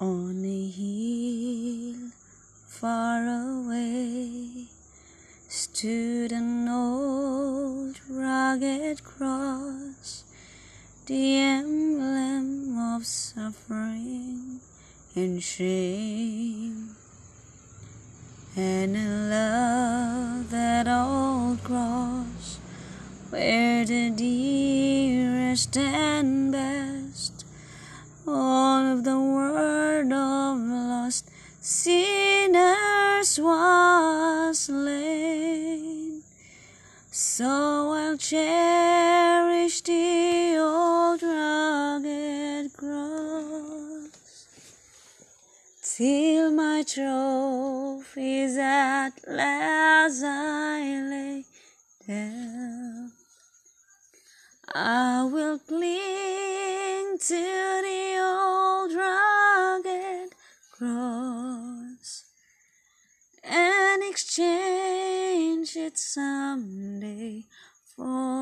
On a hill far away stood an old rugged cross, the emblem of suffering and shame. And I love that old cross where the dearest and best of lost sinners was slain. So I'll cherish the old rugged cross till my trophies at last I lay down. I will cling to exchange it someday for